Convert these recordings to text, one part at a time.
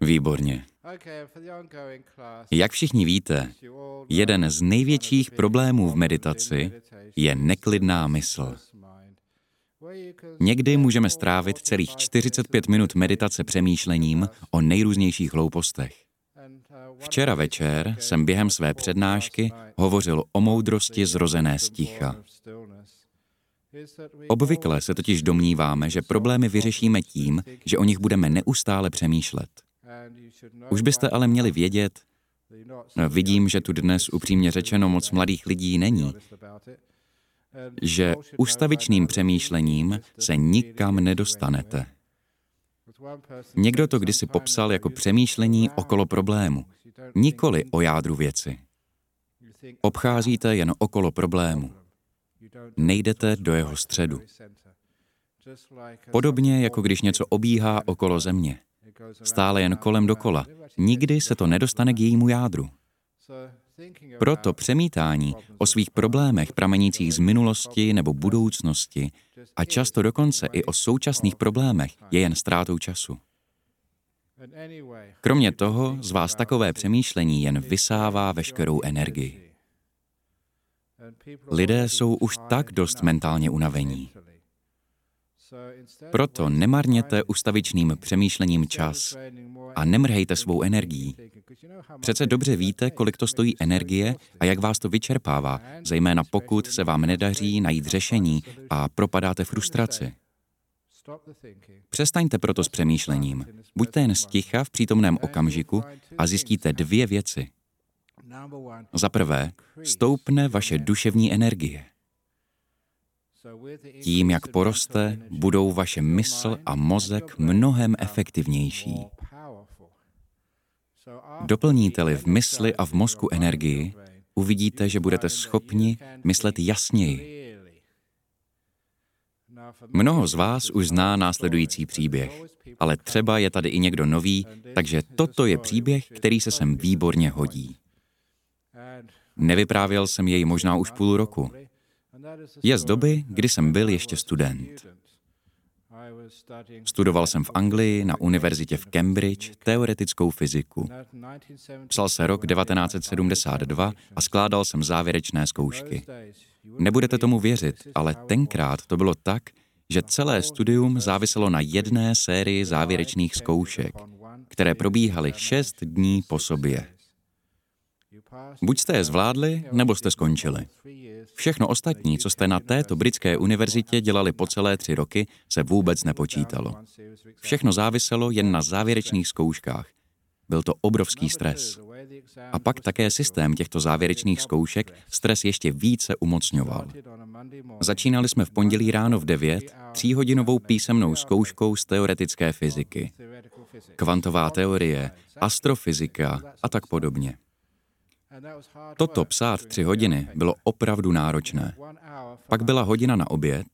Výborně. Jak všichni víte, jeden z největších problémů v meditaci je neklidná mysl. Někdy můžeme strávit celých 45 minut meditace přemýšlením o nejrůznějších hloupostech. Včera večer jsem během své přednášky hovořil o moudrosti zrozené z ticha. Obvykle se totiž domníváme, že problémy vyřešíme tím, že o nich budeme neustále přemýšlet. Už byste ale měli vědět, vidím, že tu dnes upřímně řečeno moc mladých lidí není, že ustavičným přemýšlením se nikam nedostanete. Někdo to kdysi popsal jako přemýšlení okolo problému, nikoli o jádru věci. Obcházíte jen okolo problému. Nejdete do jeho středu. Podobně jako když něco obíhá okolo země. Stále jen kolem dokola. Nikdy se to nedostane k jejímu jádru. Proto přemítání o svých problémech pramenících z minulosti nebo budoucnosti a často dokonce i o současných problémech je jen ztrátou času. Kromě toho z vás takové přemýšlení jen vysává veškerou energii. Lidé jsou už tak dost mentálně unavení. Proto nemarněte ustavičným přemýšlením čas a nemrhejte svou energií. Přece dobře víte, kolik to stojí energie a jak vás to vyčerpává, zejména pokud se vám nedaří najít řešení a propadáte frustraci. Přestaňte proto s přemýšlením. Buďte jen sticha v přítomném okamžiku a zjistíte dvě věci. Za prvé, stoupne vaše duševní energie. Tím, jak poroste, budou vaše mysl a mozek mnohem efektivnější. Doplníte-li v mysli a v mozku energii, uvidíte, že budete schopni myslet jasněji. Mnoho z vás už zná následující příběh, ale třeba je tady i někdo nový, takže toto je příběh, který se sem výborně hodí. Nevyprávěl jsem jej možná už půl roku. Je z doby, kdy jsem byl ještě student. Studoval jsem v Anglii na univerzitě v Cambridge teoretickou fyziku. Psal se rok 1972 a skládal jsem závěrečné zkoušky. Nebudete tomu věřit, ale tenkrát to bylo tak, že celé studium záviselo na jedné sérii závěrečných zkoušek, které probíhaly šest dní po sobě. Buď jste je zvládli, nebo jste skončili. Všechno ostatní, co jste na této britské univerzitě dělali po celé tři roky, se vůbec nepočítalo. Všechno záviselo jen na závěrečných zkouškách. Byl to obrovský stres. A pak také systém těchto závěrečných zkoušek stres ještě více umocňoval. Začínali jsme v pondělí ráno v 9 tříhodinovou písemnou zkouškou z teoretické fyziky. Kvantová teorie, astrofyzika a tak podobně. Toto psát tři hodiny bylo opravdu náročné. Pak byla hodina na oběd,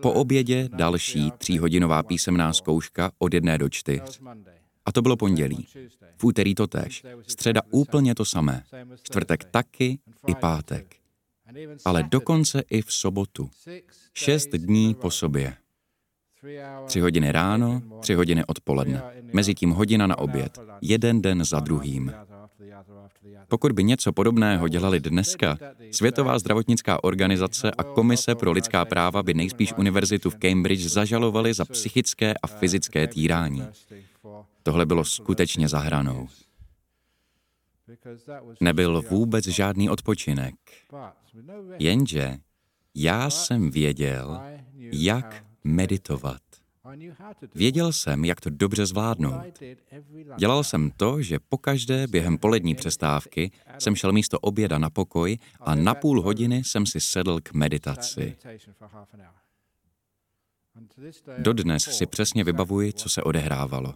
po obědě další tříhodinová písemná zkouška od jedné do čtyř. A to bylo pondělí. V úterý to tež. Středa úplně to samé. Čtvrtek taky i pátek. Ale dokonce i v sobotu. Šest dní po sobě. Tři hodiny ráno, tři hodiny odpoledne. Mezitím hodina na oběd. Jeden den za druhým. Pokud by něco podobného dělali dneska, Světová zdravotnická organizace a Komise pro lidská práva by nejspíš univerzitu v Cambridge zažalovali za psychické a fyzické týrání. Tohle bylo skutečně zahranou. Nebyl vůbec žádný odpočinek. Jenže já jsem věděl, jak meditovat. Věděl jsem, jak to dobře zvládnout. Dělal jsem to, že pokaždé během polední přestávky jsem šel místo oběda na pokoj a na půl hodiny jsem si sedl k meditaci. Dodnes si přesně vybavuji, co se odehrávalo.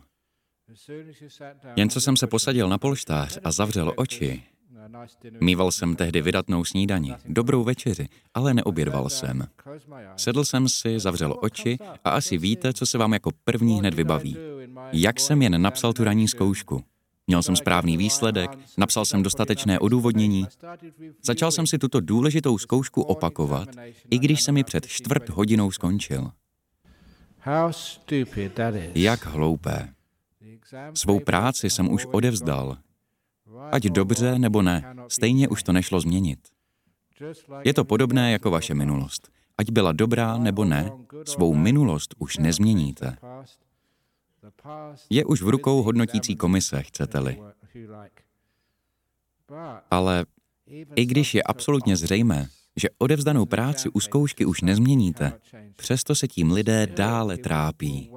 Jen co jsem se posadil na polštář a zavřel oči, Mýval jsem tehdy vydatnou snídani, dobrou večeři, ale neobědval jsem. Sedl jsem si, zavřel oči a asi víte, co se vám jako první hned vybaví. Jak jsem jen napsal tu ranní zkoušku. Měl jsem správný výsledek, napsal jsem dostatečné odůvodnění. Začal jsem si tuto důležitou zkoušku opakovat, i když jsem mi před čtvrt hodinou skončil. Jak hloupé. Svou práci jsem už odevzdal. Ať dobře nebo ne, stejně už to nešlo změnit. Je to podobné jako vaše minulost. Ať byla dobrá nebo ne, svou minulost už nezměníte. Je už v rukou hodnotící komise, chcete-li. Ale i když je absolutně zřejmé, že odevzdanou práci u zkoušky už nezměníte, přesto se tím lidé dále trápí.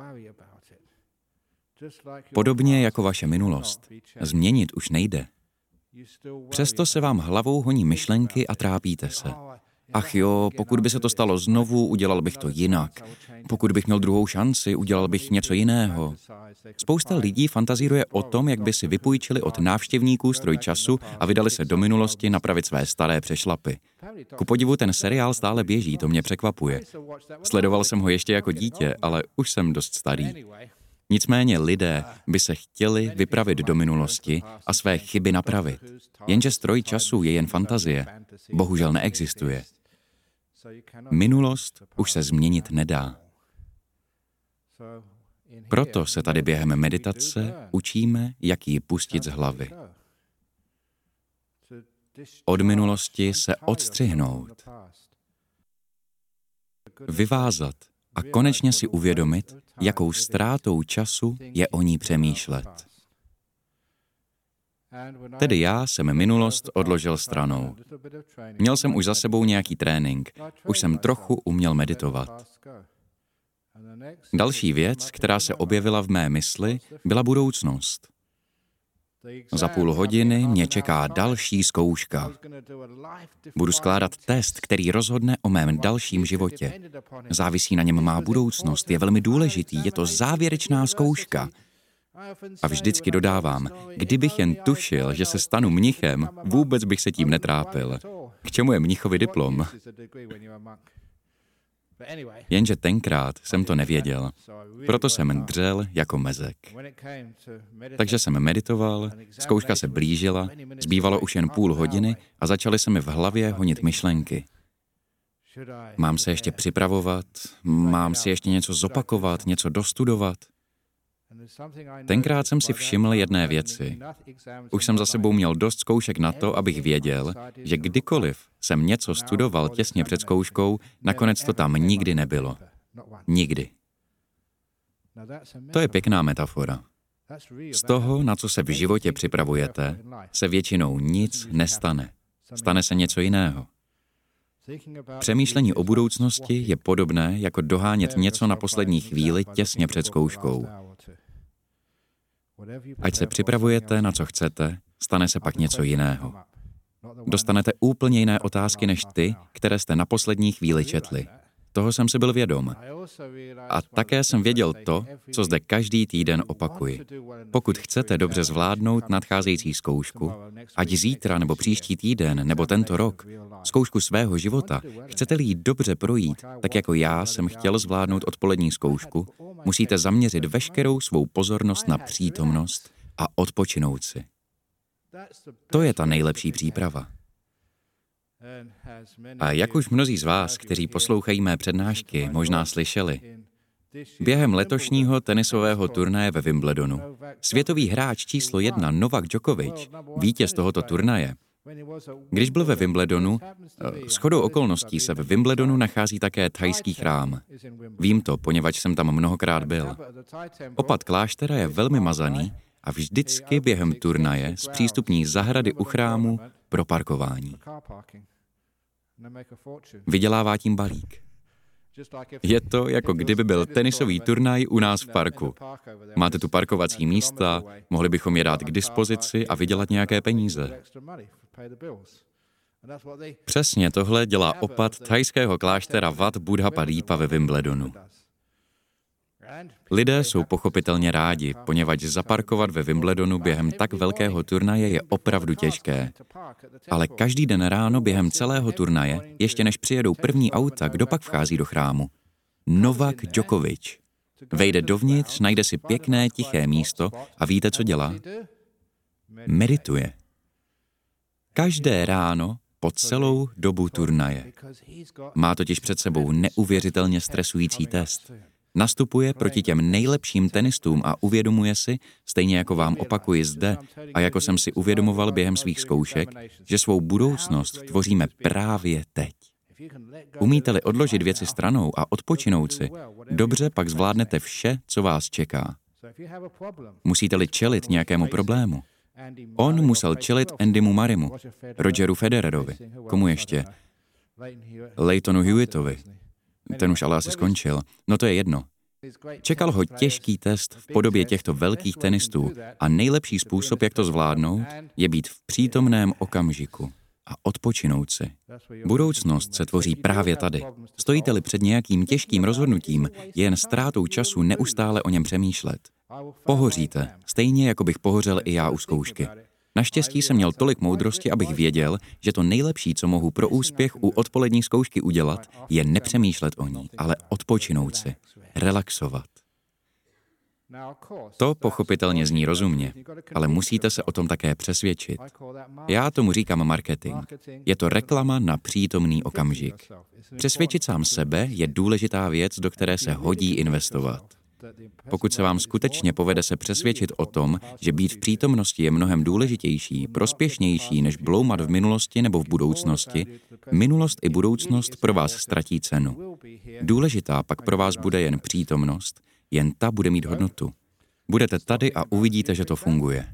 Podobně jako vaše minulost, změnit už nejde. Přesto se vám hlavou honí myšlenky a trápíte se. Ach jo, pokud by se to stalo znovu, udělal bych to jinak. Pokud bych měl druhou šanci, udělal bych něco jiného. Spousta lidí fantazíruje o tom, jak by si vypůjčili od návštěvníků stroj času a vydali se do minulosti napravit své staré přešlapy. Ku podivu ten seriál stále běží, to mě překvapuje. Sledoval jsem ho ještě jako dítě, ale už jsem dost starý. Nicméně lidé by se chtěli vypravit do minulosti a své chyby napravit. Jenže stroj času je jen fantazie. Bohužel neexistuje. Minulost už se změnit nedá. Proto se tady během meditace učíme, jak ji pustit z hlavy. Od minulosti se odstřihnout. Vyvázat a konečně si uvědomit, jakou ztrátou času je o ní přemýšlet. Tedy já jsem minulost odložil stranou. Měl jsem už za sebou nějaký trénink, už jsem trochu uměl meditovat. Další věc, která se objevila v mé mysli, byla budoucnost. Za půl hodiny mě čeká další zkouška. Budu skládat test, který rozhodne o mém dalším životě. Závisí na něm má budoucnost, je velmi důležitý, je to závěrečná zkouška. A vždycky dodávám, kdybych jen tušil, že se stanu mnichem, vůbec bych se tím netrápil. K čemu je mnichovi diplom? Jenže tenkrát jsem to nevěděl, proto jsem dřel jako mezek. Takže jsem meditoval, zkouška se blížila, zbývalo už jen půl hodiny a začaly se mi v hlavě honit myšlenky. Mám se ještě připravovat, mám si ještě něco zopakovat, něco dostudovat. Tenkrát jsem si všiml jedné věci. Už jsem za sebou měl dost zkoušek na to, abych věděl, že kdykoliv jsem něco studoval těsně před zkouškou, nakonec to tam nikdy nebylo. Nikdy. To je pěkná metafora. Z toho, na co se v životě připravujete, se většinou nic nestane. Stane se něco jiného. Přemýšlení o budoucnosti je podobné jako dohánět něco na poslední chvíli těsně před zkouškou. Ať se připravujete na co chcete, stane se pak něco jiného. Dostanete úplně jiné otázky než ty, které jste na poslední chvíli četli. Toho jsem si byl vědom. A také jsem věděl to, co zde každý týden opakuji. Pokud chcete dobře zvládnout nadcházející zkoušku, ať zítra nebo příští týden nebo tento rok, zkoušku svého života, chcete-li ji dobře projít, tak jako já jsem chtěl zvládnout odpolední zkoušku, musíte zaměřit veškerou svou pozornost na přítomnost a odpočinout si. To je ta nejlepší příprava. A jak už mnozí z vás, kteří poslouchají mé přednášky, možná slyšeli, během letošního tenisového turnaje ve Wimbledonu světový hráč číslo jedna Novak Djokovic, vítěz tohoto turnaje, když byl ve Wimbledonu, s chodou okolností se ve Wimbledonu nachází také thajský chrám. Vím to, poněvadž jsem tam mnohokrát byl. Opad kláštera je velmi mazaný a vždycky během turnaje zpřístupní zahrady u chrámu pro parkování. Vydělává tím balík. Je to, jako kdyby byl tenisový turnaj u nás v parku. Máte tu parkovací místa, mohli bychom je dát k dispozici a vydělat nějaké peníze. Přesně tohle dělá opat thajského kláštera Wat Buddha Padípa ve Wimbledonu. Lidé jsou pochopitelně rádi, poněvadž zaparkovat ve Wimbledonu během tak velkého turnaje je opravdu těžké. Ale každý den ráno během celého turnaje, ještě než přijedou první auta, kdo pak vchází do chrámu? Novak Djokovic. Vejde dovnitř, najde si pěkné, tiché místo a víte, co dělá? Medituje. Každé ráno po celou dobu turnaje. Má totiž před sebou neuvěřitelně stresující test. Nastupuje proti těm nejlepším tenistům a uvědomuje si, stejně jako vám opakuji zde a jako jsem si uvědomoval během svých zkoušek, že svou budoucnost tvoříme právě teď. Umíte-li odložit věci stranou a odpočinout si, dobře pak zvládnete vše, co vás čeká. Musíte-li čelit nějakému problému, On musel čelit Andymu Marimu, Rogeru Federerovi, komu ještě? Laytonu Hewittovi. Ten už ale asi skončil. No to je jedno. Čekal ho těžký test v podobě těchto velkých tenistů a nejlepší způsob, jak to zvládnout, je být v přítomném okamžiku a odpočinout si. Budoucnost se tvoří právě tady. Stojíte-li před nějakým těžkým rozhodnutím, je jen ztrátou času neustále o něm přemýšlet. Pohoříte, stejně jako bych pohořel i já u zkoušky. Naštěstí jsem měl tolik moudrosti, abych věděl, že to nejlepší, co mohu pro úspěch u odpolední zkoušky udělat, je nepřemýšlet o ní, ale odpočinout si, relaxovat. To pochopitelně zní rozumně, ale musíte se o tom také přesvědčit. Já tomu říkám marketing. Je to reklama na přítomný okamžik. Přesvědčit sám sebe je důležitá věc, do které se hodí investovat. Pokud se vám skutečně povede se přesvědčit o tom, že být v přítomnosti je mnohem důležitější, prospěšnější, než bloumat v minulosti nebo v budoucnosti, minulost i budoucnost pro vás ztratí cenu. Důležitá pak pro vás bude jen přítomnost, jen ta bude mít hodnotu. Budete tady a uvidíte, že to funguje.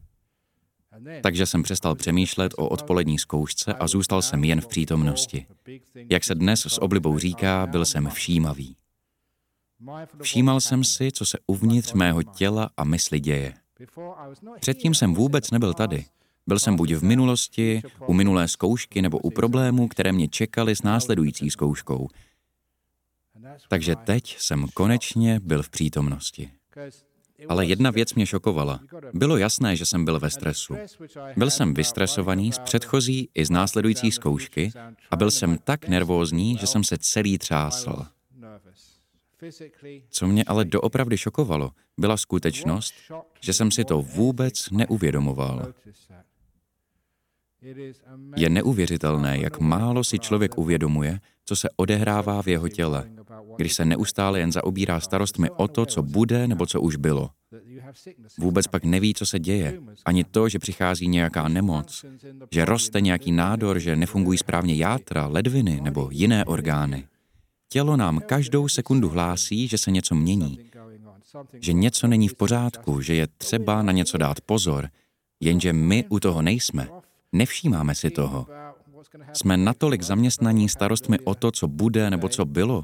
Takže jsem přestal přemýšlet o odpolední zkoušce a zůstal jsem jen v přítomnosti. Jak se dnes s oblibou říká, byl jsem všímavý. Všímal jsem si, co se uvnitř mého těla a mysli děje. Předtím jsem vůbec nebyl tady. Byl jsem buď v minulosti, u minulé zkoušky nebo u problémů, které mě čekaly s následující zkouškou. Takže teď jsem konečně byl v přítomnosti. Ale jedna věc mě šokovala. Bylo jasné, že jsem byl ve stresu. Byl jsem vystresovaný z předchozí i z následující zkoušky a byl jsem tak nervózní, že jsem se celý třásl. Co mě ale doopravdy šokovalo, byla skutečnost, že jsem si to vůbec neuvědomoval. Je neuvěřitelné, jak málo si člověk uvědomuje, co se odehrává v jeho těle, když se neustále jen zaobírá starostmi o to, co bude nebo co už bylo. Vůbec pak neví, co se děje. Ani to, že přichází nějaká nemoc, že roste nějaký nádor, že nefungují správně játra, ledviny nebo jiné orgány. Tělo nám každou sekundu hlásí, že se něco mění, že něco není v pořádku, že je třeba na něco dát pozor, jenže my u toho nejsme. Nevšímáme si toho. Jsme natolik zaměstnaní starostmi o to, co bude nebo co bylo.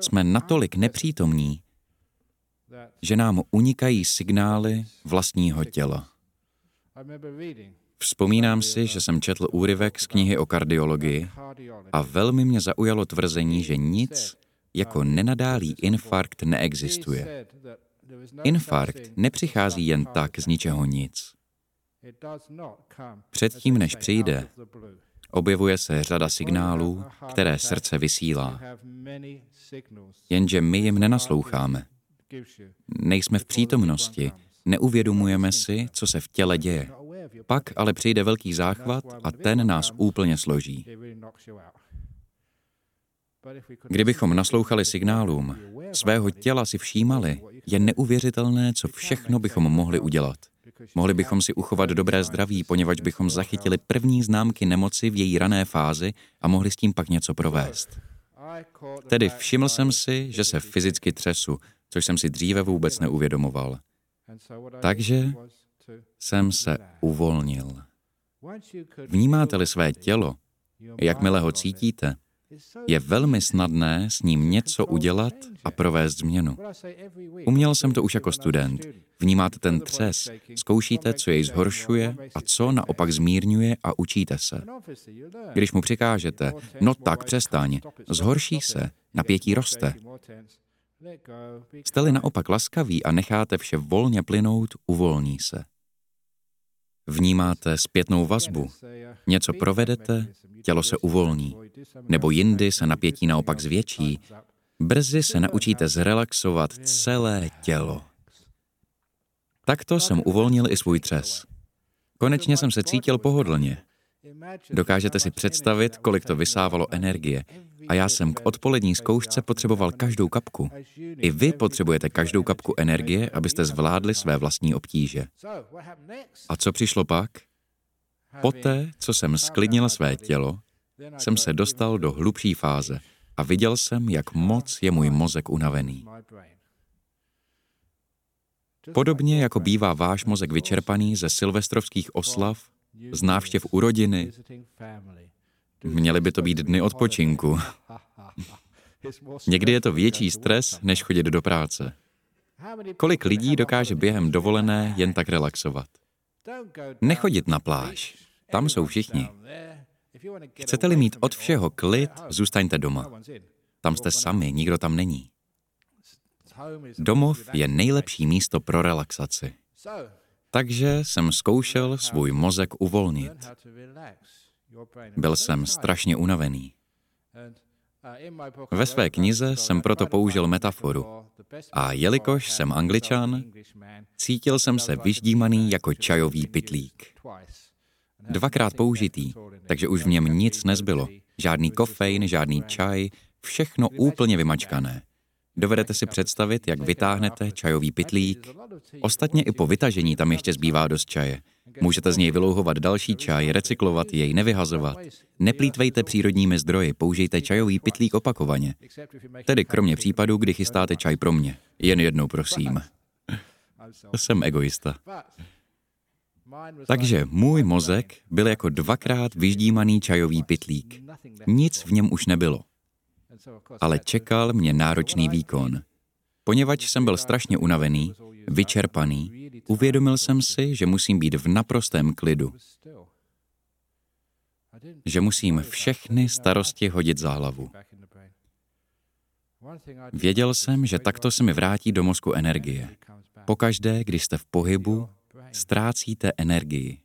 Jsme natolik nepřítomní, že nám unikají signály vlastního těla. Vzpomínám si, že jsem četl úryvek z knihy o kardiologii a velmi mě zaujalo tvrzení, že nic jako nenadálý infarkt neexistuje. Infarkt nepřichází jen tak z ničeho nic. Předtím, než přijde, objevuje se řada signálů, které srdce vysílá. Jenže my jim nenasloucháme. Nejsme v přítomnosti, neuvědomujeme si, co se v těle děje. Pak ale přijde velký záchvat a ten nás úplně složí. Kdybychom naslouchali signálům, svého těla si všímali, je neuvěřitelné, co všechno bychom mohli udělat. Mohli bychom si uchovat dobré zdraví, poněvadž bychom zachytili první známky nemoci v její rané fázi a mohli s tím pak něco provést. Tedy všiml jsem si, že se fyzicky třesu, což jsem si dříve vůbec neuvědomoval. Takže jsem se uvolnil. Vnímáte-li své tělo, jakmile ho cítíte, je velmi snadné s ním něco udělat a provést změnu. Uměl jsem to už jako student. Vnímáte ten třes, zkoušíte, co jej zhoršuje a co naopak zmírňuje a učíte se. Když mu přikážete, no tak přestaň, zhorší se, napětí roste. Jste-li naopak laskaví a necháte vše volně plynout, uvolní se. Vnímáte zpětnou vazbu. Něco provedete, tělo se uvolní. Nebo jindy se napětí naopak zvětší. Brzy se naučíte zrelaxovat celé tělo. Takto jsem uvolnil i svůj třes. Konečně jsem se cítil pohodlně. Dokážete si představit, kolik to vysávalo energie. A já jsem k odpolední zkoušce potřeboval každou kapku. I vy potřebujete každou kapku energie, abyste zvládli své vlastní obtíže. A co přišlo pak? Poté, co jsem sklidnil své tělo, jsem se dostal do hlubší fáze a viděl jsem, jak moc je můj mozek unavený. Podobně jako bývá váš mozek vyčerpaný ze silvestrovských oslav, z návštěv u rodiny, měly by to být dny odpočinku. Někdy je to větší stres, než chodit do práce. Kolik lidí dokáže během dovolené jen tak relaxovat? Nechodit na pláž. Tam jsou všichni. Chcete-li mít od všeho klid, zůstaňte doma. Tam jste sami, nikdo tam není. Domov je nejlepší místo pro relaxaci. Takže jsem zkoušel svůj mozek uvolnit. Byl jsem strašně unavený. Ve své knize jsem proto použil metaforu. A jelikož jsem angličan, cítil jsem se vyždímaný jako čajový pitlík. Dvakrát použitý, takže už v něm nic nezbylo. Žádný kofein, žádný čaj, všechno úplně vymačkané. Dovedete si představit, jak vytáhnete čajový pitlík? Ostatně i po vytažení tam ještě zbývá dost čaje. Můžete z něj vylouhovat další čaj, recyklovat jej, nevyhazovat. Neplýtvejte přírodními zdroji, použijte čajový pitlík opakovaně. Tedy kromě případů, kdy chystáte čaj pro mě. Jen jednou, prosím. Jsem egoista. Takže můj mozek byl jako dvakrát vyždímaný čajový pitlík. Nic v něm už nebylo ale čekal mě náročný výkon. Poněvadž jsem byl strašně unavený, vyčerpaný, uvědomil jsem si, že musím být v naprostém klidu. Že musím všechny starosti hodit za hlavu. Věděl jsem, že takto se mi vrátí do mozku energie. Pokaždé, když jste v pohybu, ztrácíte energii.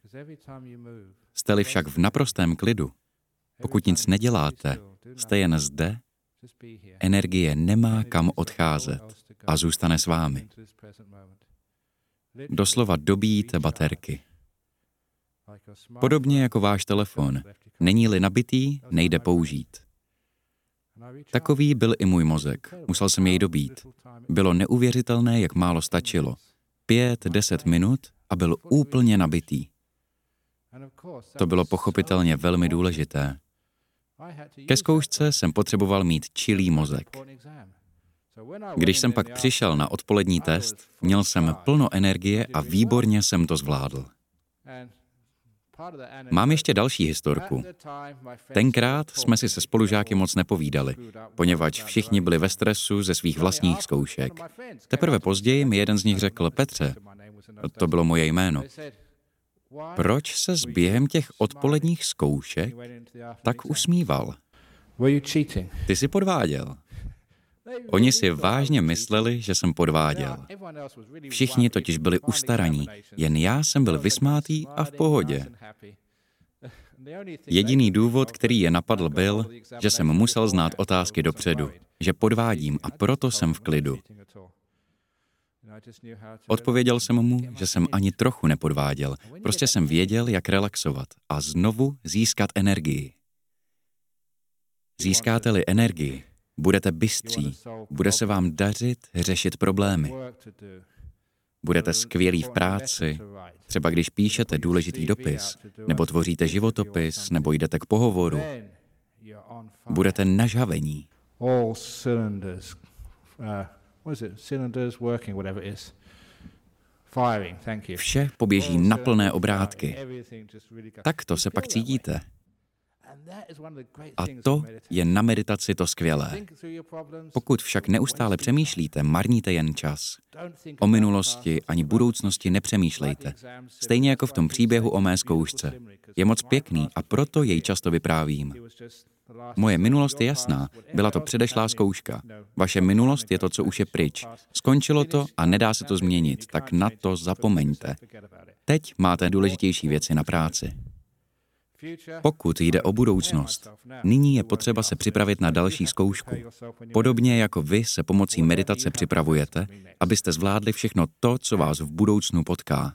Jste-li však v naprostém klidu, pokud nic neděláte, jste jen zde Energie nemá kam odcházet a zůstane s vámi. Doslova dobíjíte baterky. Podobně jako váš telefon. Není-li nabitý, nejde použít. Takový byl i můj mozek. Musel jsem jej dobít. Bylo neuvěřitelné, jak málo stačilo. Pět, deset minut a byl úplně nabitý. To bylo pochopitelně velmi důležité. Ke zkoušce jsem potřeboval mít čilý mozek. Když jsem pak přišel na odpolední test, měl jsem plno energie a výborně jsem to zvládl. Mám ještě další historku. Tenkrát jsme si se spolužáky moc nepovídali, poněvadž všichni byli ve stresu ze svých vlastních zkoušek. Teprve později mi jeden z nich řekl, Petře, to bylo moje jméno, proč se s během těch odpoledních zkoušek tak usmíval? Ty jsi podváděl. Oni si vážně mysleli, že jsem podváděl. Všichni totiž byli ustaraní, jen já jsem byl vysmátý a v pohodě. Jediný důvod, který je napadl, byl, že jsem musel znát otázky dopředu, že podvádím a proto jsem v klidu. Odpověděl jsem mu, že jsem ani trochu nepodváděl, prostě jsem věděl, jak relaxovat a znovu získat energii. Získáte-li energii, budete bystří, bude se vám dařit řešit problémy. Budete skvělí v práci, třeba když píšete důležitý dopis, nebo tvoříte životopis, nebo jdete k pohovoru. Budete nažavení. Vše poběží na plné obrátky. Takto se pak cítíte. A to je na meditaci to skvělé. Pokud však neustále přemýšlíte, marníte jen čas. O minulosti ani budoucnosti nepřemýšlejte. Stejně jako v tom příběhu o mé zkoušce. Je moc pěkný a proto jej často vyprávím. Moje minulost je jasná, byla to předešlá zkouška. Vaše minulost je to, co už je pryč. Skončilo to a nedá se to změnit, tak na to zapomeňte. Teď máte důležitější věci na práci. Pokud jde o budoucnost, nyní je potřeba se připravit na další zkoušku. Podobně jako vy se pomocí meditace připravujete, abyste zvládli všechno to, co vás v budoucnu potká.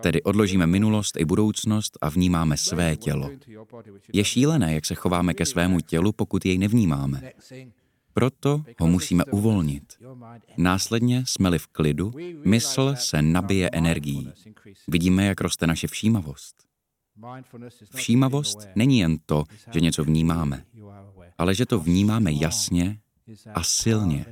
Tedy odložíme minulost i budoucnost a vnímáme své tělo. Je šílené, jak se chováme ke svému tělu, pokud jej nevnímáme. Proto ho musíme uvolnit. Následně jsme-li v klidu, mysl se nabije energií. Vidíme, jak roste naše všímavost. Všímavost není jen to, že něco vnímáme, ale že to vnímáme jasně a silně.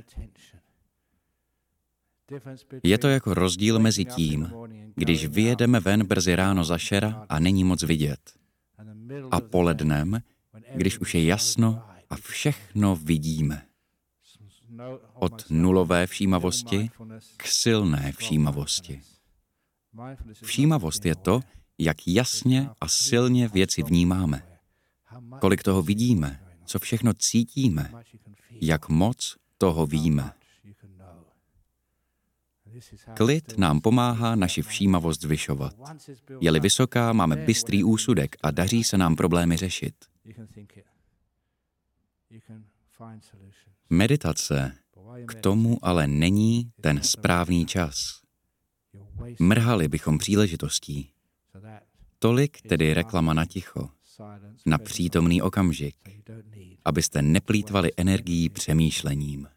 Je to jako rozdíl mezi tím, když vyjedeme ven brzy ráno za šera a není moc vidět, a polednem, když už je jasno a všechno vidíme. Od nulové všímavosti k silné všímavosti. Všímavost je to, jak jasně a silně věci vnímáme, kolik toho vidíme, co všechno cítíme, jak moc toho víme. Klid nám pomáhá naši všímavost zvyšovat. Je-li vysoká, máme bystrý úsudek a daří se nám problémy řešit. Meditace k tomu ale není ten správný čas. Mrhali bychom příležitostí. Tolik tedy reklama na ticho, na přítomný okamžik, abyste neplýtvali energií přemýšlením.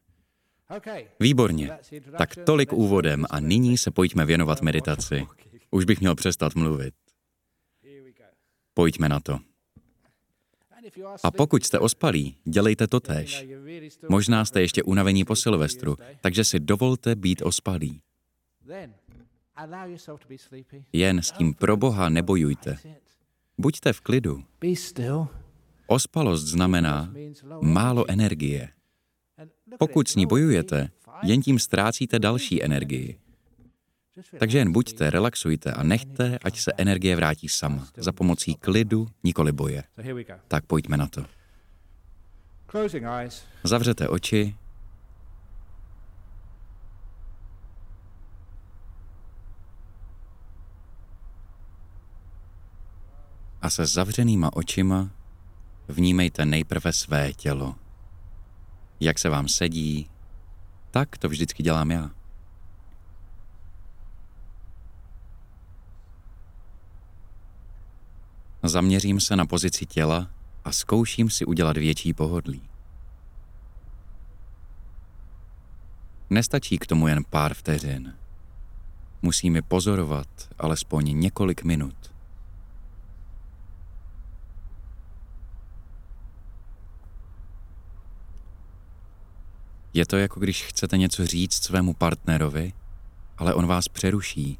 Výborně. Tak tolik úvodem a nyní se pojďme věnovat meditaci. Už bych měl přestat mluvit. Pojďme na to. A pokud jste ospalí, dělejte to tež. Možná jste ještě unavení po Silvestru, takže si dovolte být ospalí. Jen s tím pro Boha nebojujte. Buďte v klidu. Ospalost znamená málo energie. Pokud s ní bojujete, jen tím ztrácíte další energii. Takže jen buďte, relaxujte a nechte, ať se energie vrátí sama, za pomocí klidu, nikoli boje. Tak pojďme na to. Zavřete oči. A se zavřenýma očima vnímejte nejprve své tělo jak se vám sedí, tak to vždycky dělám já. Zaměřím se na pozici těla a zkouším si udělat větší pohodlí. Nestačí k tomu jen pár vteřin. Musíme pozorovat alespoň několik minut. Je to jako když chcete něco říct svému partnerovi, ale on vás přeruší.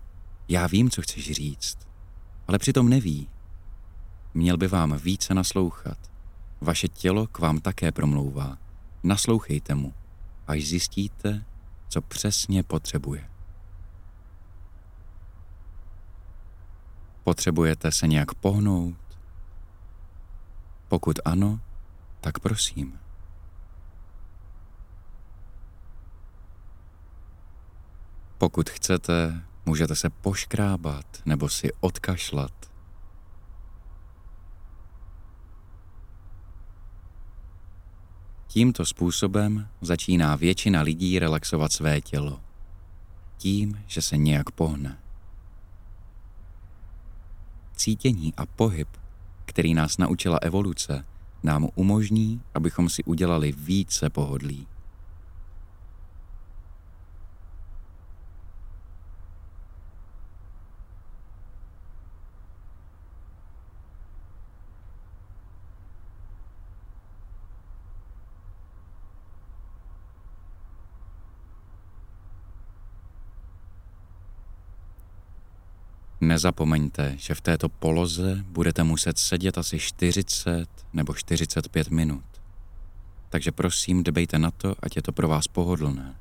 Já vím, co chceš říct, ale přitom neví. Měl by vám více naslouchat. Vaše tělo k vám také promlouvá. Naslouchejte mu, až zjistíte, co přesně potřebuje. Potřebujete se nějak pohnout? Pokud ano, tak prosím. Pokud chcete, můžete se poškrábat nebo si odkašlat. Tímto způsobem začíná většina lidí relaxovat své tělo. Tím, že se nějak pohne. Cítění a pohyb, který nás naučila evoluce, nám umožní, abychom si udělali více pohodlí. Nezapomeňte, že v této poloze budete muset sedět asi 40 nebo 45 minut. Takže prosím, dbejte na to, ať je to pro vás pohodlné.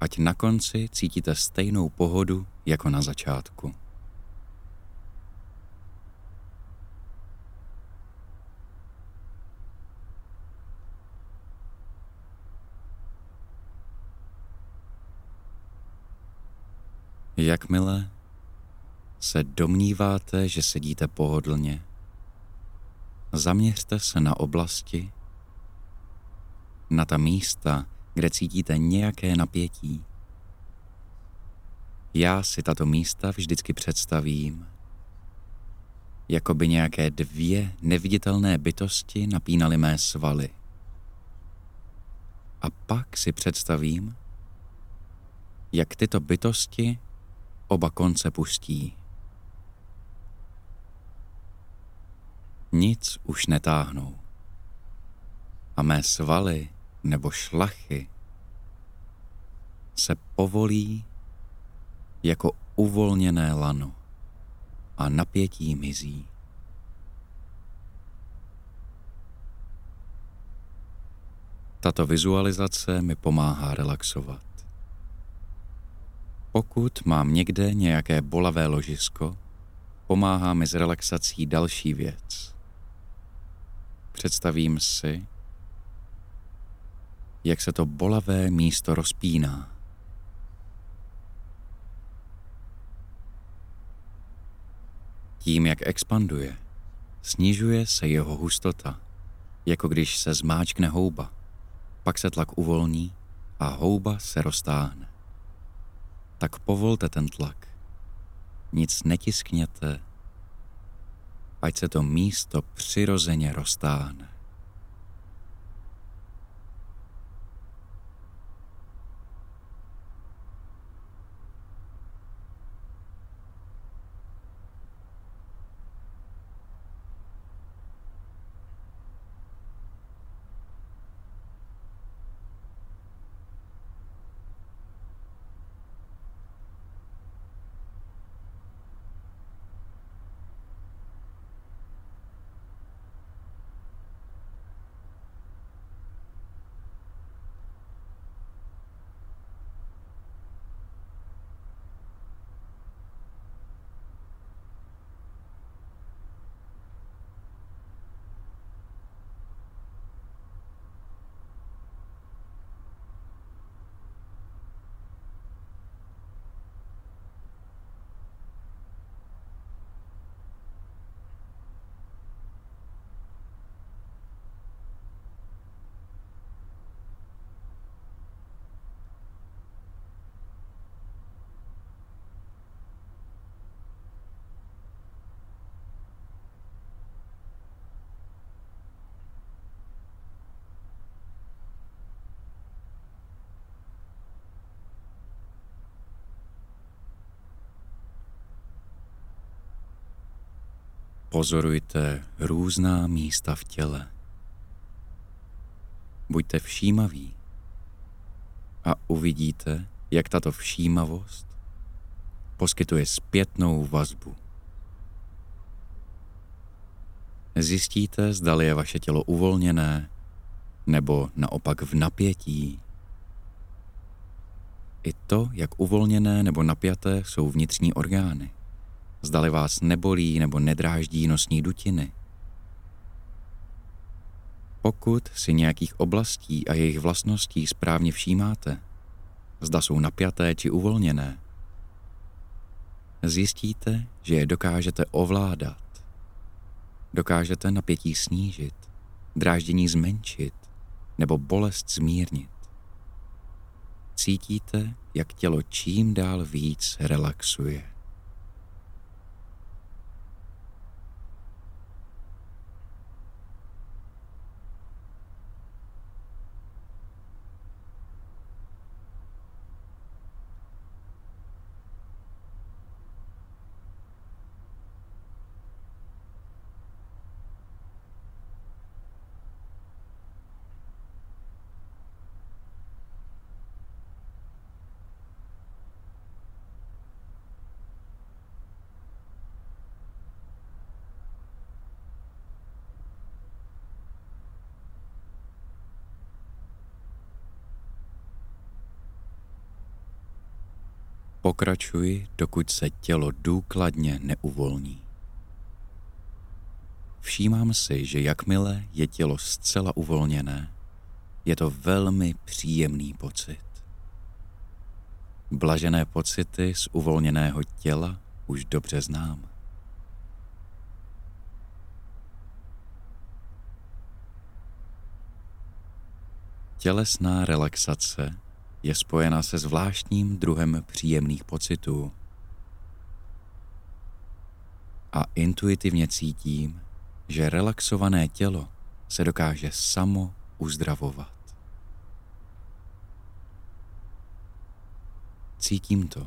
Ať na konci cítíte stejnou pohodu jako na začátku. Jakmile se domníváte, že sedíte pohodlně, zaměřte se na oblasti, na ta místa, kde cítíte nějaké napětí. Já si tato místa vždycky představím, jako by nějaké dvě neviditelné bytosti napínaly mé svaly. A pak si představím, jak tyto bytosti oba konce pustí. Nic už netáhnou. A mé svaly nebo šlachy se povolí jako uvolněné lano a napětí mizí. Tato vizualizace mi pomáhá relaxovat. Pokud mám někde nějaké bolavé ložisko, pomáhá mi s relaxací další věc. Představím si, jak se to bolavé místo rozpíná. Tím, jak expanduje, snižuje se jeho hustota, jako když se zmáčkne houba. Pak se tlak uvolní a houba se roztáhne. Tak povolte ten tlak. Nic netiskněte, ať se to místo přirozeně roztáhne. Pozorujte různá místa v těle. Buďte všímaví a uvidíte, jak tato všímavost poskytuje zpětnou vazbu. Zjistíte, zdali je vaše tělo uvolněné nebo naopak v napětí. I to, jak uvolněné nebo napjaté jsou vnitřní orgány zdali vás nebolí nebo nedráždí nosní dutiny. Pokud si nějakých oblastí a jejich vlastností správně všímáte, zda jsou napjaté či uvolněné, zjistíte, že je dokážete ovládat. Dokážete napětí snížit, dráždění zmenšit nebo bolest zmírnit. Cítíte, jak tělo čím dál víc relaxuje. Pokračuji, dokud se tělo důkladně neuvolní. Všímám si, že jakmile je tělo zcela uvolněné, je to velmi příjemný pocit. Blažené pocity z uvolněného těla už dobře znám. Tělesná relaxace je spojena se zvláštním druhem příjemných pocitů. A intuitivně cítím, že relaxované tělo se dokáže samo uzdravovat. Cítím to.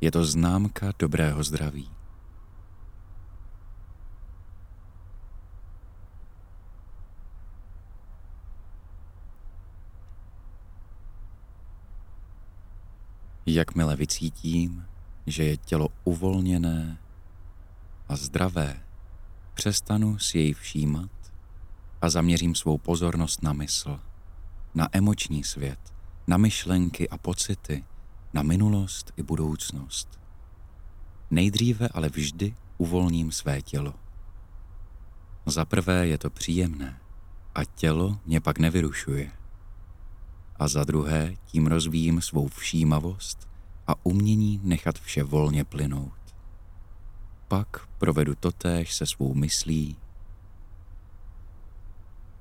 Je to známka dobrého zdraví. Jakmile vycítím, že je tělo uvolněné a zdravé, přestanu si jej všímat a zaměřím svou pozornost na mysl, na emoční svět, na myšlenky a pocity, na minulost i budoucnost. Nejdříve ale vždy uvolním své tělo. Za prvé je to příjemné a tělo mě pak nevyrušuje. A za druhé tím rozvíjím svou všímavost a umění nechat vše volně plynout. Pak provedu totéž se svou myslí.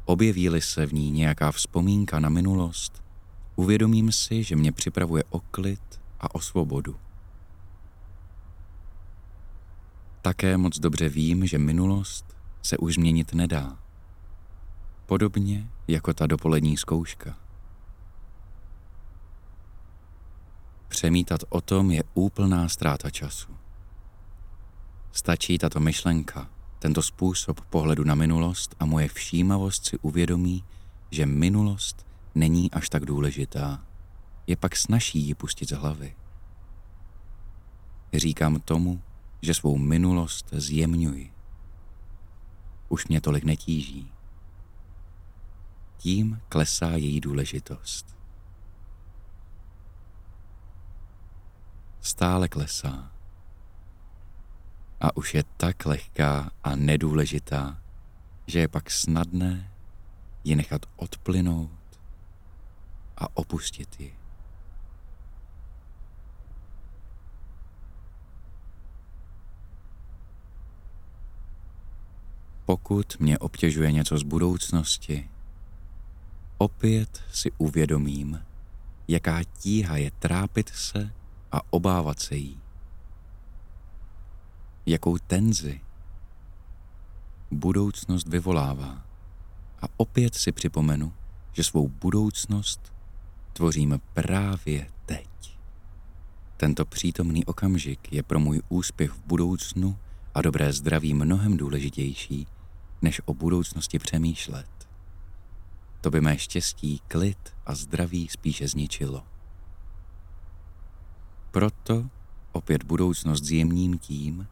Objeví se v ní nějaká vzpomínka na minulost, uvědomím si, že mě připravuje o klid a o svobodu. Také moc dobře vím, že minulost se už změnit nedá. Podobně jako ta dopolední zkouška. Přemítat o tom je úplná ztráta času. Stačí tato myšlenka, tento způsob pohledu na minulost a moje všímavost si uvědomí, že minulost není až tak důležitá. Je pak snaží ji pustit z hlavy. Říkám tomu, že svou minulost zjemňuji. Už mě tolik netíží. Tím klesá její důležitost. Stále klesá. A už je tak lehká a nedůležitá, že je pak snadné ji nechat odplynout a opustit ji. Pokud mě obtěžuje něco z budoucnosti, opět si uvědomím, jaká tíha je trápit se a obávat se jí. Jakou tenzi budoucnost vyvolává. A opět si připomenu, že svou budoucnost tvořím právě teď. Tento přítomný okamžik je pro můj úspěch v budoucnu a dobré zdraví mnohem důležitější, než o budoucnosti přemýšlet. To by mé štěstí, klid a zdraví spíše zničilo. Proto opět budoucnost zjemním tím,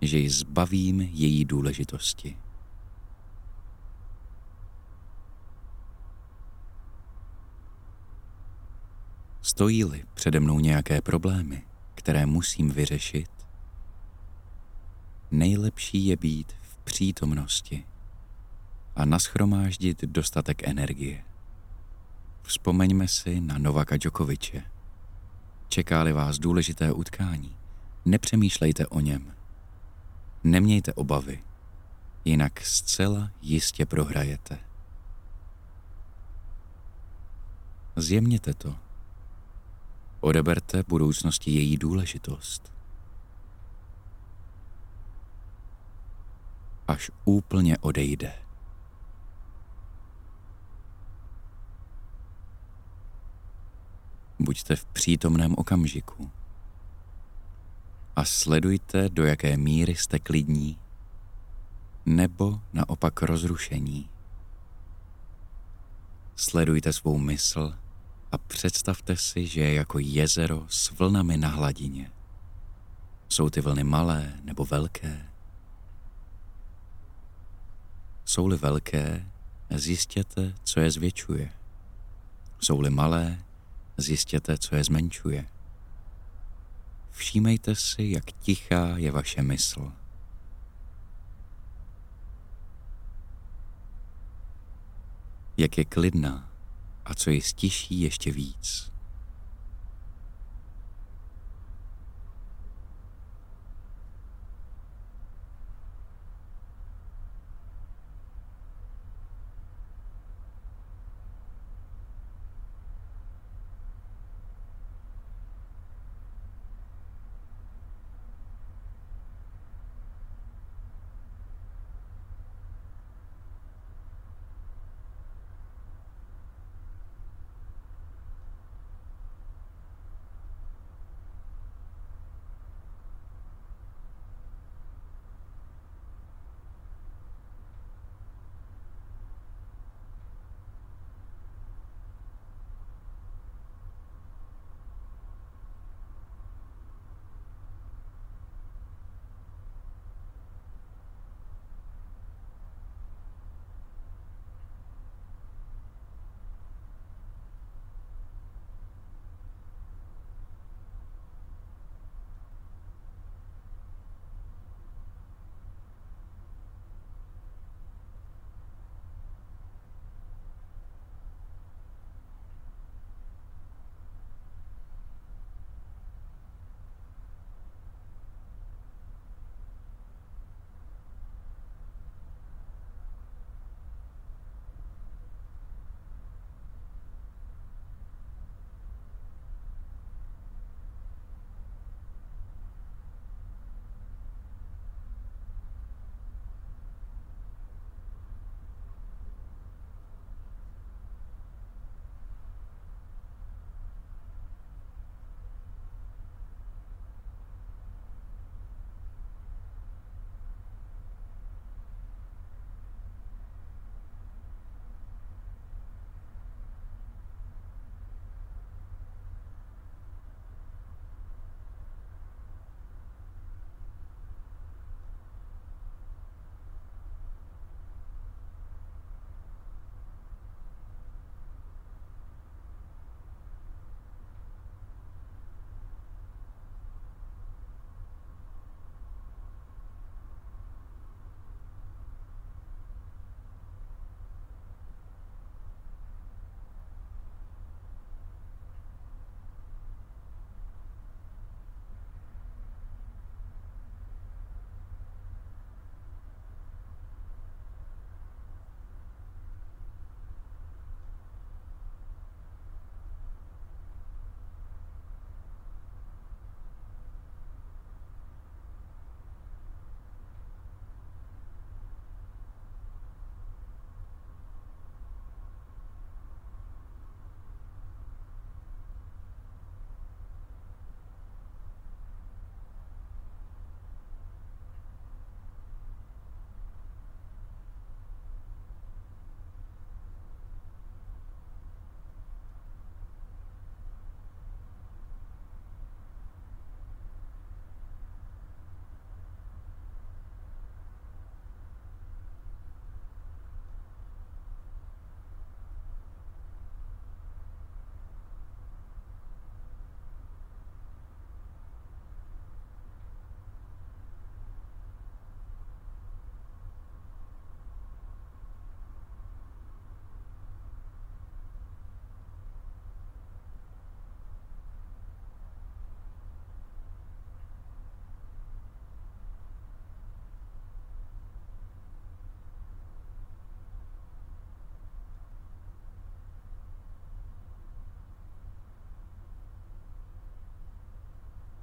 že ji zbavím její důležitosti. Stojí-li přede mnou nějaké problémy, které musím vyřešit, nejlepší je být v přítomnosti a naschromáždit dostatek energie. Vzpomeňme si na Novaka Djokoviče. Čekáli vás důležité utkání, nepřemýšlejte o něm. Nemějte obavy, jinak zcela jistě prohrajete. Zjemněte to Odeberte budoucnosti její důležitost. Až úplně odejde. Buďte v přítomném okamžiku a sledujte, do jaké míry jste klidní nebo naopak rozrušení. Sledujte svou mysl a představte si, že je jako jezero s vlnami na hladině. Jsou ty vlny malé nebo velké? Jsou-li velké, zjistěte, co je zvětšuje. Jsou-li malé, zjistěte, co je zmenšuje. Všímejte si, jak tichá je vaše mysl. Jak je klidná a co ji stiší ještě víc.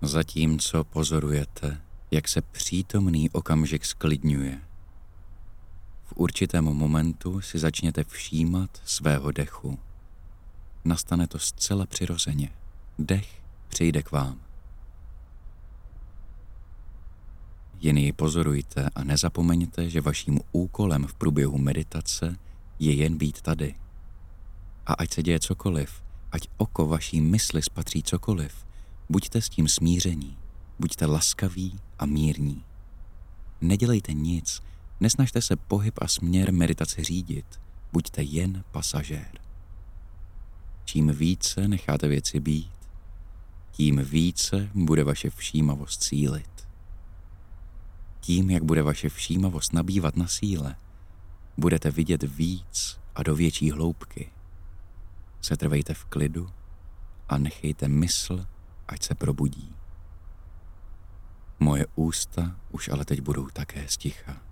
Zatímco pozorujete, jak se přítomný okamžik sklidňuje, v určitém momentu si začněte všímat svého dechu. Nastane to zcela přirozeně. Dech přijde k vám. Jen ji pozorujte a nezapomeňte, že vaším úkolem v průběhu meditace je jen být tady. A ať se děje cokoliv, ať oko vaší mysli spatří cokoliv, buďte s tím smíření, buďte laskaví a mírní. Nedělejte nic, nesnažte se pohyb a směr meditace řídit, buďte jen pasažér. Čím více necháte věci být, tím více bude vaše všímavost cílit. Tím, jak bude vaše všímavost nabývat na síle, budete vidět víc a do větší hloubky. Setrvejte v klidu a nechejte mysl, ať se probudí. Moje ústa už ale teď budou také sticha.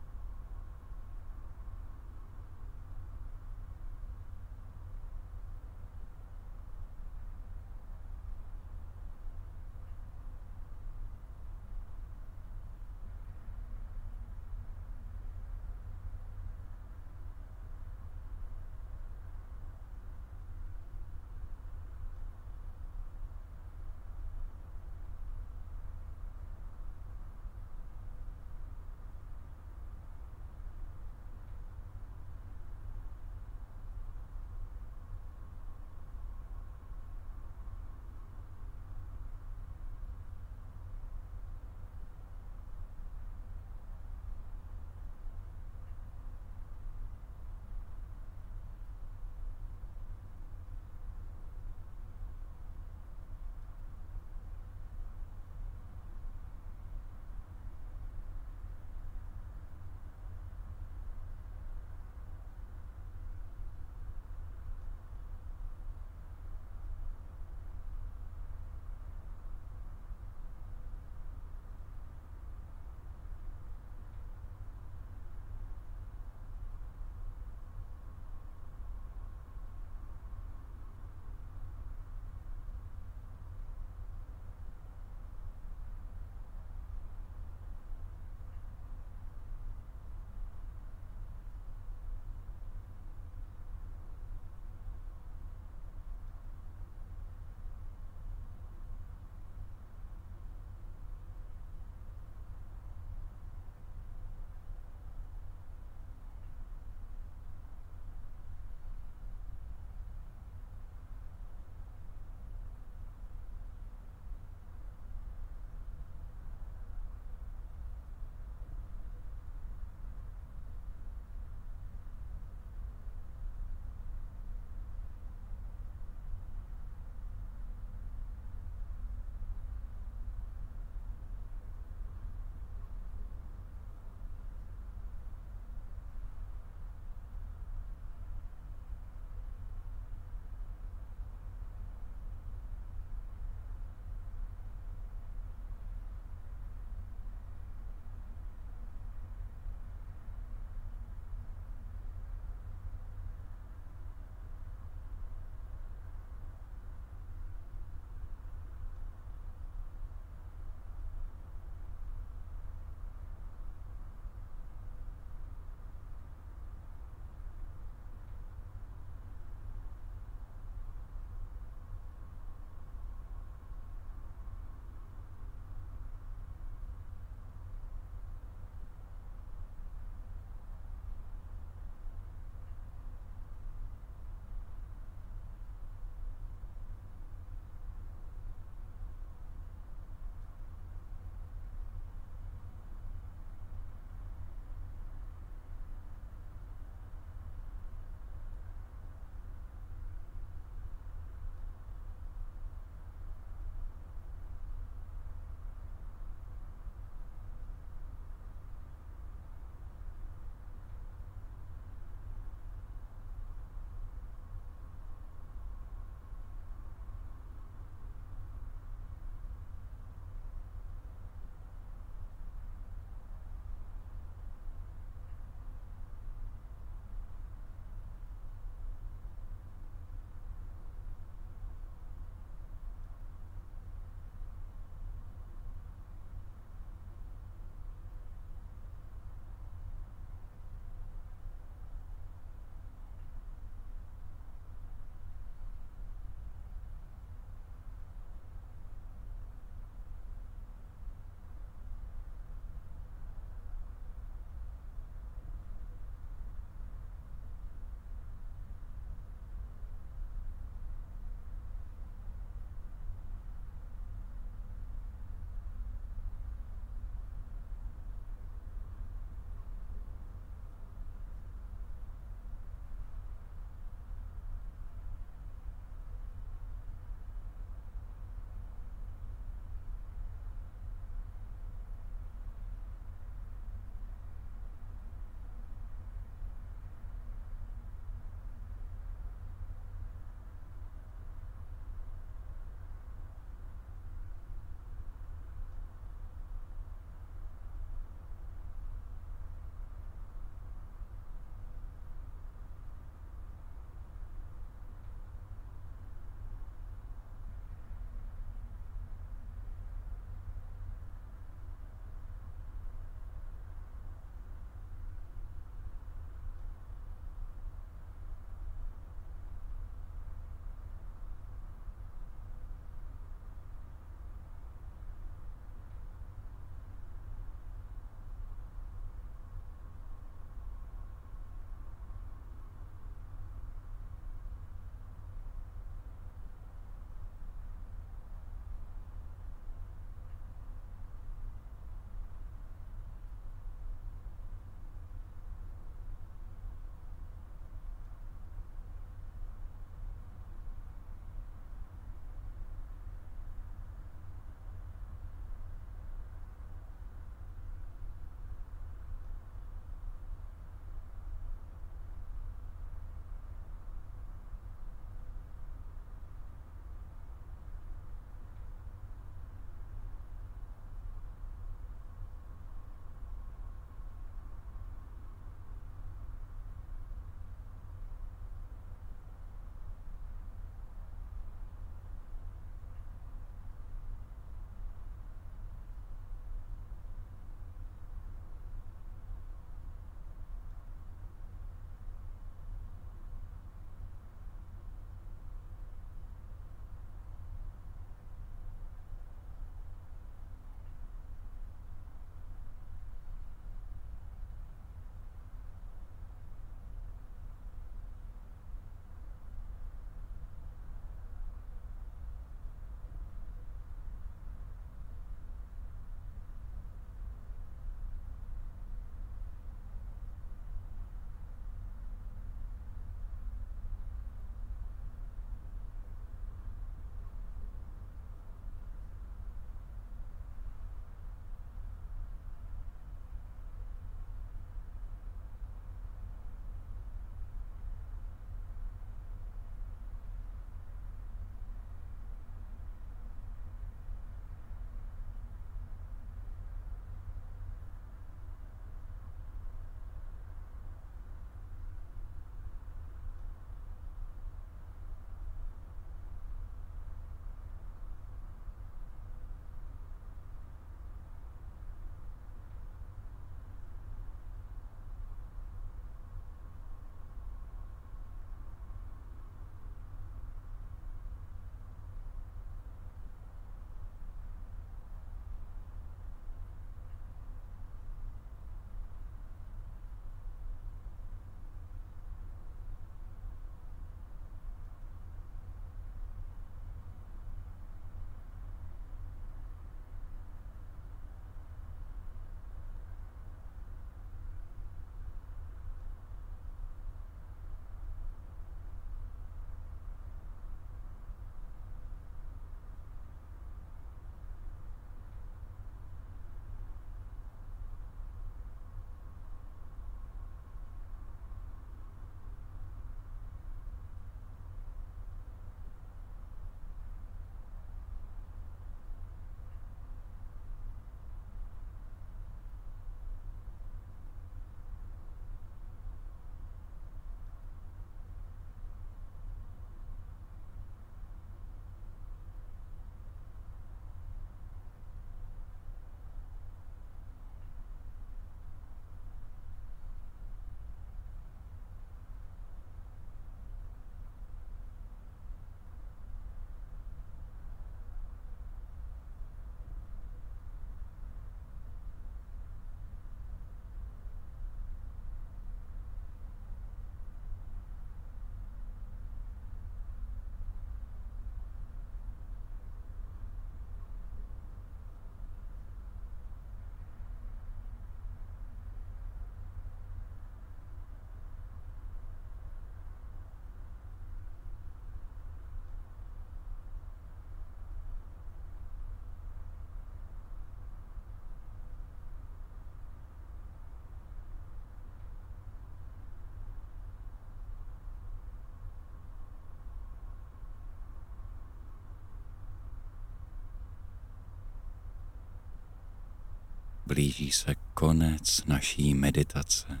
Blíží se konec naší meditace.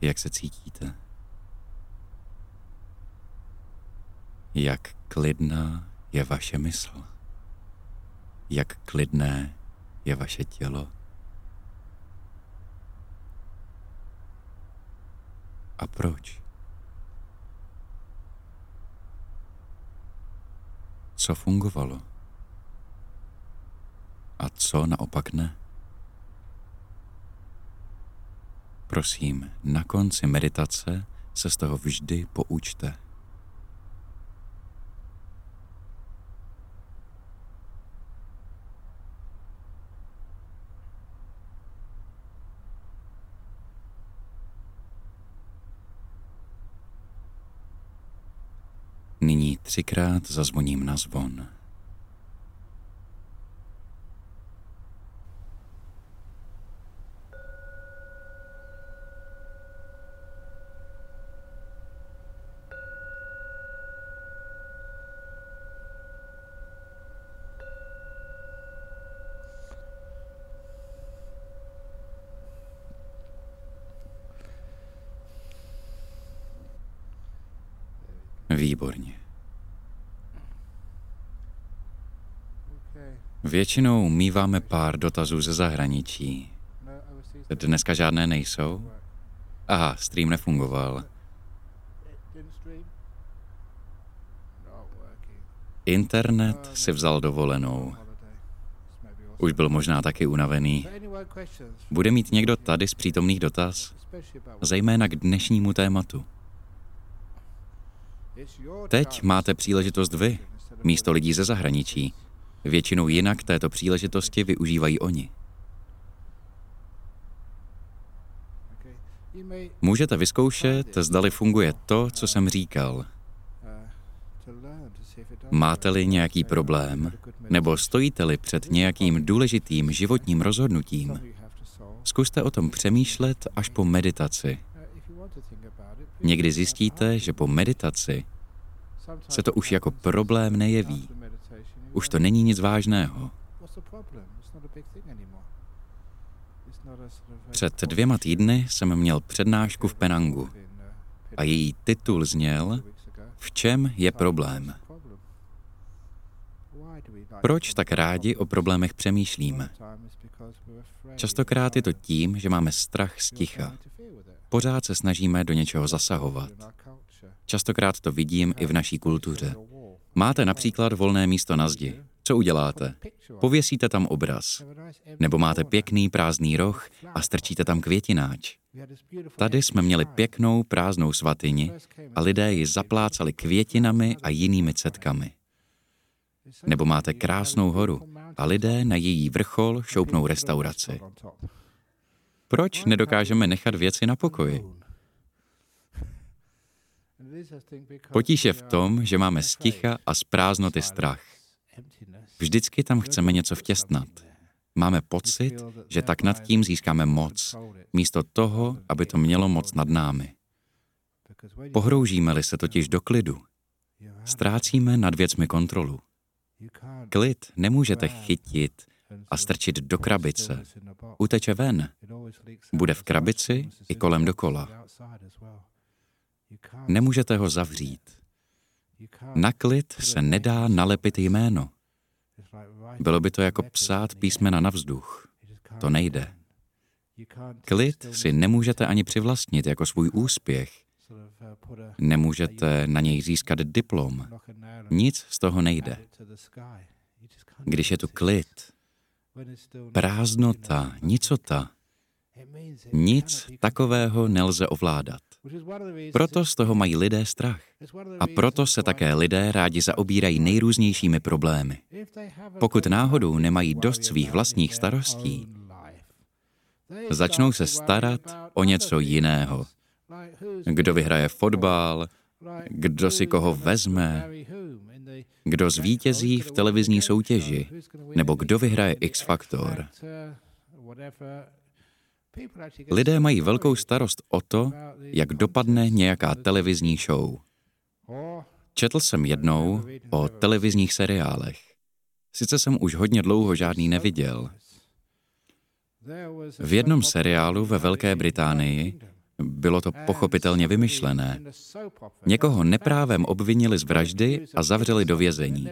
Jak se cítíte? Jak klidná je vaše mysl? Jak klidné je vaše tělo? A proč? Co fungovalo? A co naopak ne? Prosím, na konci meditace se z toho vždy poučte. Nyní třikrát zazvoním na zvon. Výborně. Většinou míváme pár dotazů ze zahraničí. Dneska žádné nejsou? Aha, stream nefungoval. Internet si vzal dovolenou. Už byl možná taky unavený. Bude mít někdo tady z přítomných dotaz? Zejména k dnešnímu tématu. Teď máte příležitost vy, místo lidí ze zahraničí. Většinou jinak této příležitosti využívají oni. Můžete vyzkoušet, zdali funguje to, co jsem říkal. Máte-li nějaký problém, nebo stojíte-li před nějakým důležitým životním rozhodnutím, zkuste o tom přemýšlet až po meditaci. Někdy zjistíte, že po meditaci se to už jako problém nejeví. Už to není nic vážného. Před dvěma týdny jsem měl přednášku v Penangu a její titul zněl V čem je problém? Proč tak rádi o problémech přemýšlíme? Častokrát je to tím, že máme strach z ticha. Pořád se snažíme do něčeho zasahovat. Častokrát to vidím i v naší kultuře. Máte například volné místo na zdi. Co uděláte? Pověsíte tam obraz. Nebo máte pěkný prázdný roh a strčíte tam květináč. Tady jsme měli pěknou prázdnou svatyni a lidé ji zaplácali květinami a jinými cetkami. Nebo máte krásnou horu a lidé na její vrchol šoupnou restauraci. Proč nedokážeme nechat věci na pokoji? Potíž je v tom, že máme sticha a z prázdnoty strach. Vždycky tam chceme něco vtěstnat. Máme pocit, že tak nad tím získáme moc, místo toho, aby to mělo moc nad námi. Pohroužíme-li se totiž do klidu, ztrácíme nad věcmi kontrolu. Klid nemůžete chytit a strčit do krabice. Uteče ven. Bude v krabici i kolem dokola. Nemůžete ho zavřít. Na klid se nedá nalepit jméno. Bylo by to jako psát písmena na vzduch. To nejde. Klid si nemůžete ani přivlastnit jako svůj úspěch. Nemůžete na něj získat diplom. Nic z toho nejde. Když je tu klid, prázdnota, nicota, nic takového nelze ovládat. Proto z toho mají lidé strach. A proto se také lidé rádi zaobírají nejrůznějšími problémy. Pokud náhodou nemají dost svých vlastních starostí, začnou se starat o něco jiného. Kdo vyhraje fotbal, kdo si koho vezme, kdo zvítězí v televizní soutěži, nebo kdo vyhraje X Factor. Lidé mají velkou starost o to, jak dopadne nějaká televizní show. Četl jsem jednou o televizních seriálech. Sice jsem už hodně dlouho žádný neviděl. V jednom seriálu ve Velké Británii bylo to pochopitelně vymyšlené. Někoho neprávem obvinili z vraždy a zavřeli do vězení.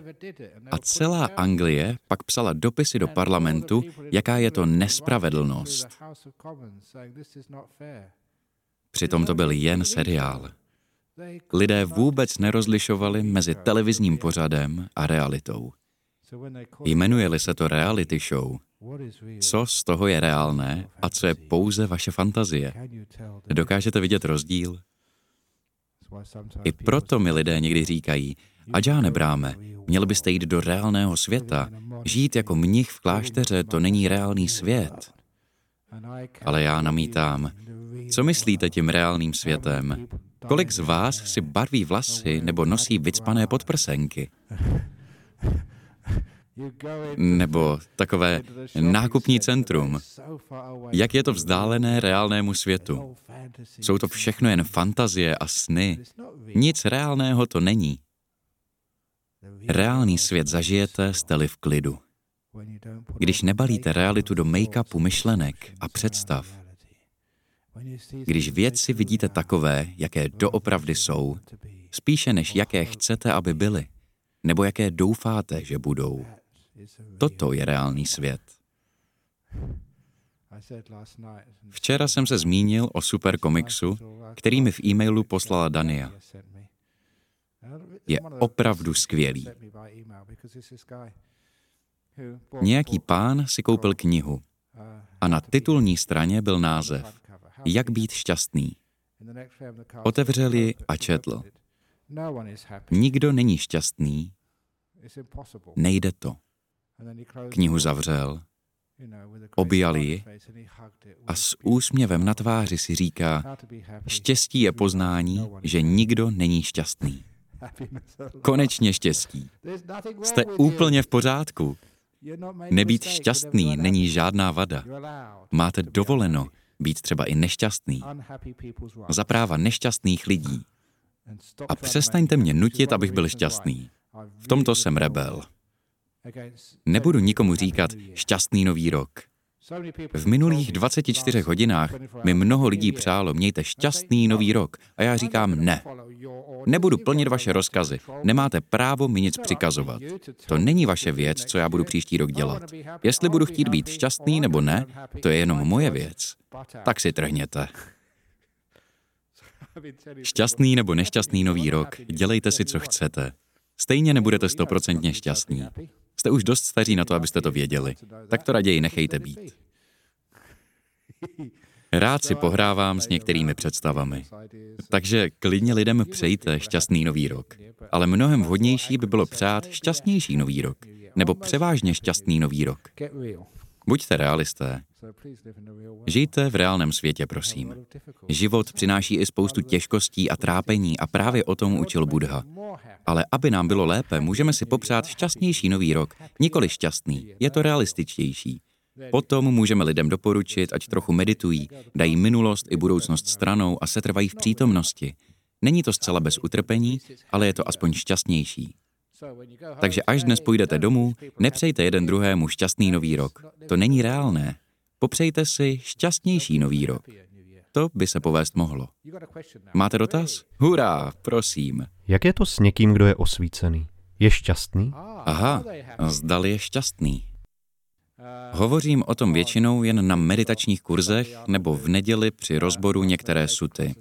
A celá Anglie pak psala dopisy do parlamentu, jaká je to nespravedlnost. Přitom to byl jen seriál. Lidé vůbec nerozlišovali mezi televizním pořadem a realitou. Jmenuje-li se to reality show, co z toho je reálné a co je pouze vaše fantazie? Dokážete vidět rozdíl? I proto mi lidé někdy říkají, já nebráme, měl byste jít do reálného světa. Žít jako mnich v klášteře, to není reálný svět. Ale já namítám, co myslíte tím reálným světem? Kolik z vás si barví vlasy nebo nosí vycpané podprsenky? Nebo takové nákupní centrum. Jak je to vzdálené reálnému světu? Jsou to všechno jen fantazie a sny. Nic reálného to není. Reálný svět zažijete, jste v klidu. Když nebalíte realitu do make-upu myšlenek a představ, když věci vidíte takové, jaké doopravdy jsou, spíše než jaké chcete, aby byly, nebo jaké doufáte, že budou. Toto je reálný svět. Včera jsem se zmínil o super komiksu, který mi v e-mailu poslala Dania. Je opravdu skvělý. Nějaký pán si koupil knihu a na titulní straně byl název Jak být šťastný. Otevřel ji a četl. Nikdo není šťastný, nejde to. Knihu zavřel, objal ji a s úsměvem na tváři si říká, štěstí je poznání, že nikdo není šťastný. Konečně štěstí. Jste úplně v pořádku. Nebýt šťastný není žádná vada. Máte dovoleno být třeba i nešťastný. Za práva nešťastných lidí. A přestaňte mě nutit, abych byl šťastný. V tomto jsem rebel. Nebudu nikomu říkat šťastný nový rok. V minulých 24 hodinách mi mnoho lidí přálo, mějte šťastný nový rok. A já říkám ne. Nebudu plnit vaše rozkazy. Nemáte právo mi nic přikazovat. To není vaše věc, co já budu příští rok dělat. Jestli budu chtít být šťastný nebo ne, to je jenom moje věc. Tak si trhněte. Šťastný nebo nešťastný nový rok, dělejte si, co chcete. Stejně nebudete stoprocentně šťastní. Jste už dost staří na to, abyste to věděli. Tak to raději nechejte být. Rád si pohrávám s některými představami. Takže klidně lidem přejte šťastný nový rok. Ale mnohem vhodnější by bylo přát šťastnější nový rok. Nebo převážně šťastný nový rok. Buďte realisté. Žijte v reálném světě, prosím. Život přináší i spoustu těžkostí a trápení a právě o tom učil Buddha. Ale aby nám bylo lépe, můžeme si popřát šťastnější nový rok. Nikoli šťastný, je to realističtější. Potom můžeme lidem doporučit, ať trochu meditují, dají minulost i budoucnost stranou a setrvají v přítomnosti. Není to zcela bez utrpení, ale je to aspoň šťastnější. Takže až dnes půjdete domů, nepřejte jeden druhému šťastný nový rok. To není reálné. Popřejte si šťastnější nový rok. To by se povést mohlo. Máte dotaz? Hurá, prosím. Jak je to s někým, kdo je osvícený? Je šťastný? Aha, zdali je šťastný. Hovořím o tom většinou jen na meditačních kurzech nebo v neděli při rozboru některé suty.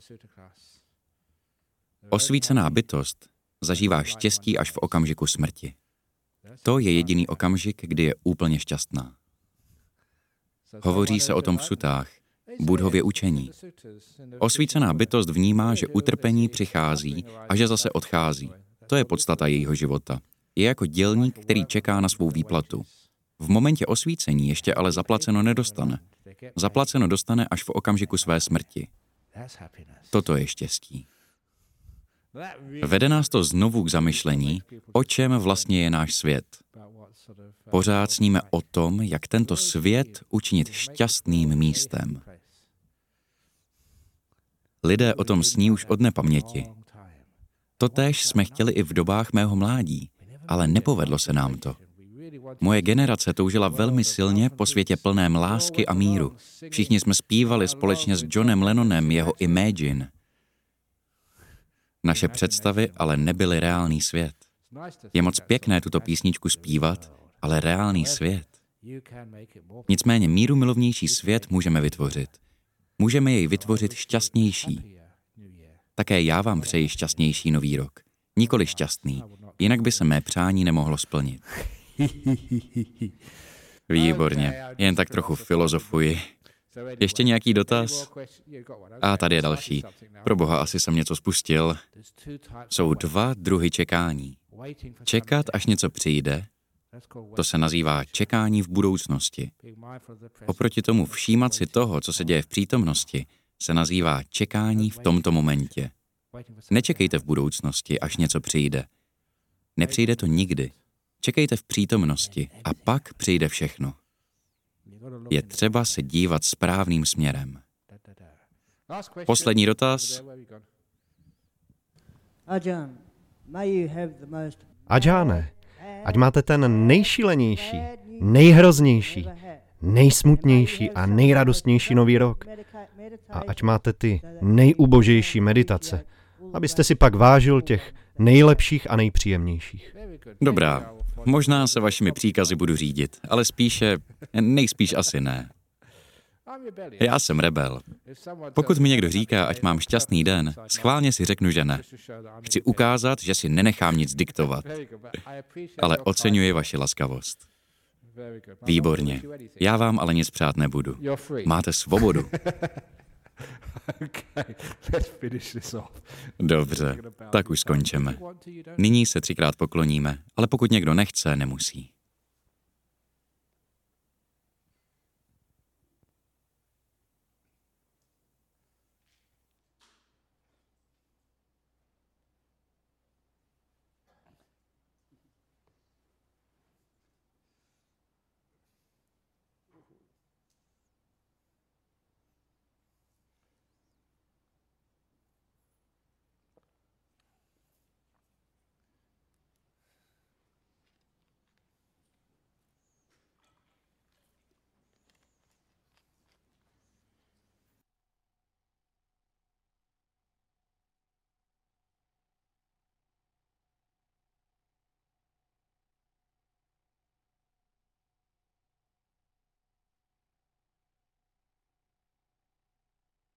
Osvícená bytost zažívá štěstí až v okamžiku smrti. To je jediný okamžik, kdy je úplně šťastná. Hovoří se o tom v sutách, Budhově učení. Osvícená bytost vnímá, že utrpení přichází a že zase odchází. To je podstata jejího života. Je jako dělník, který čeká na svou výplatu. V momentě osvícení ještě ale zaplaceno nedostane. Zaplaceno dostane až v okamžiku své smrti. Toto je štěstí. Vede nás to znovu k zamyšlení, o čem vlastně je náš svět. Pořád sníme o tom, jak tento svět učinit šťastným místem. Lidé o tom sní už od nepaměti. Totéž jsme chtěli i v dobách mého mládí, ale nepovedlo se nám to. Moje generace toužila velmi silně po světě plném lásky a míru. Všichni jsme zpívali společně s Johnem Lennonem jeho Imagine. Naše představy ale nebyly reálný svět. Je moc pěkné tuto písničku zpívat, ale reálný svět. Nicméně míru milovnější svět můžeme vytvořit. Můžeme jej vytvořit šťastnější. Také já vám přeji šťastnější nový rok. Nikoli šťastný, jinak by se mé přání nemohlo splnit. Výborně, jen tak trochu filozofuji. Ještě nějaký dotaz? A tady je další. Pro boha asi jsem něco spustil. Jsou dva druhy čekání. Čekat, až něco přijde, to se nazývá čekání v budoucnosti. Oproti tomu všímat si toho, co se děje v přítomnosti, se nazývá čekání v tomto momentě. Nečekejte v budoucnosti, až něco přijde. Nepřijde to nikdy. Čekejte v přítomnosti a pak přijde všechno. Je třeba se dívat správným směrem. Poslední dotaz. Adžáne, ať máte ten nejšílenější, nejhroznější, nejsmutnější a nejradostnější nový rok. A ať máte ty nejubožejší meditace, abyste si pak vážil těch nejlepších a nejpříjemnějších. Dobrá, možná se vašimi příkazy budu řídit, ale spíše, nejspíš asi ne. Já jsem rebel. Pokud mi někdo říká, ať mám šťastný den, schválně si řeknu, že ne. Chci ukázat, že si nenechám nic diktovat. Ale oceňuji vaši laskavost. Výborně. Já vám ale nic přát nebudu. Máte svobodu. Dobře, tak už skončíme. Nyní se třikrát pokloníme, ale pokud někdo nechce, nemusí.